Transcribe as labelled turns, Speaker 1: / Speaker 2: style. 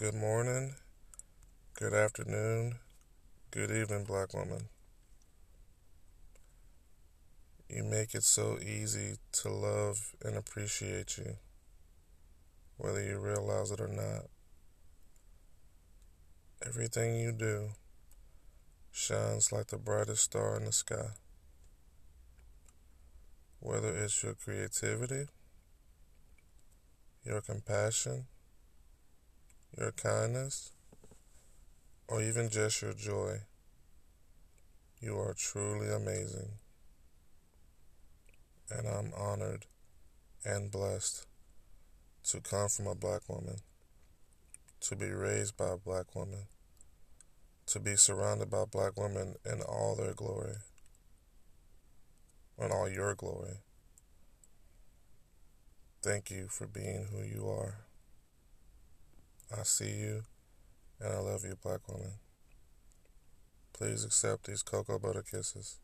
Speaker 1: Good morning, good afternoon, good evening, black woman. You make it so easy to love and appreciate you, whether you realize it or not. Everything you do shines like the brightest star in the sky. Whether it's your creativity, your compassion, your kindness, or even just your joy, you are truly amazing. And I'm honored and blessed to come from a black woman, to be raised by a black woman, to be surrounded by black women in all their glory, in all your glory. Thank you for being who you are. I see you and I love you, black woman. Please accept these cocoa butter kisses.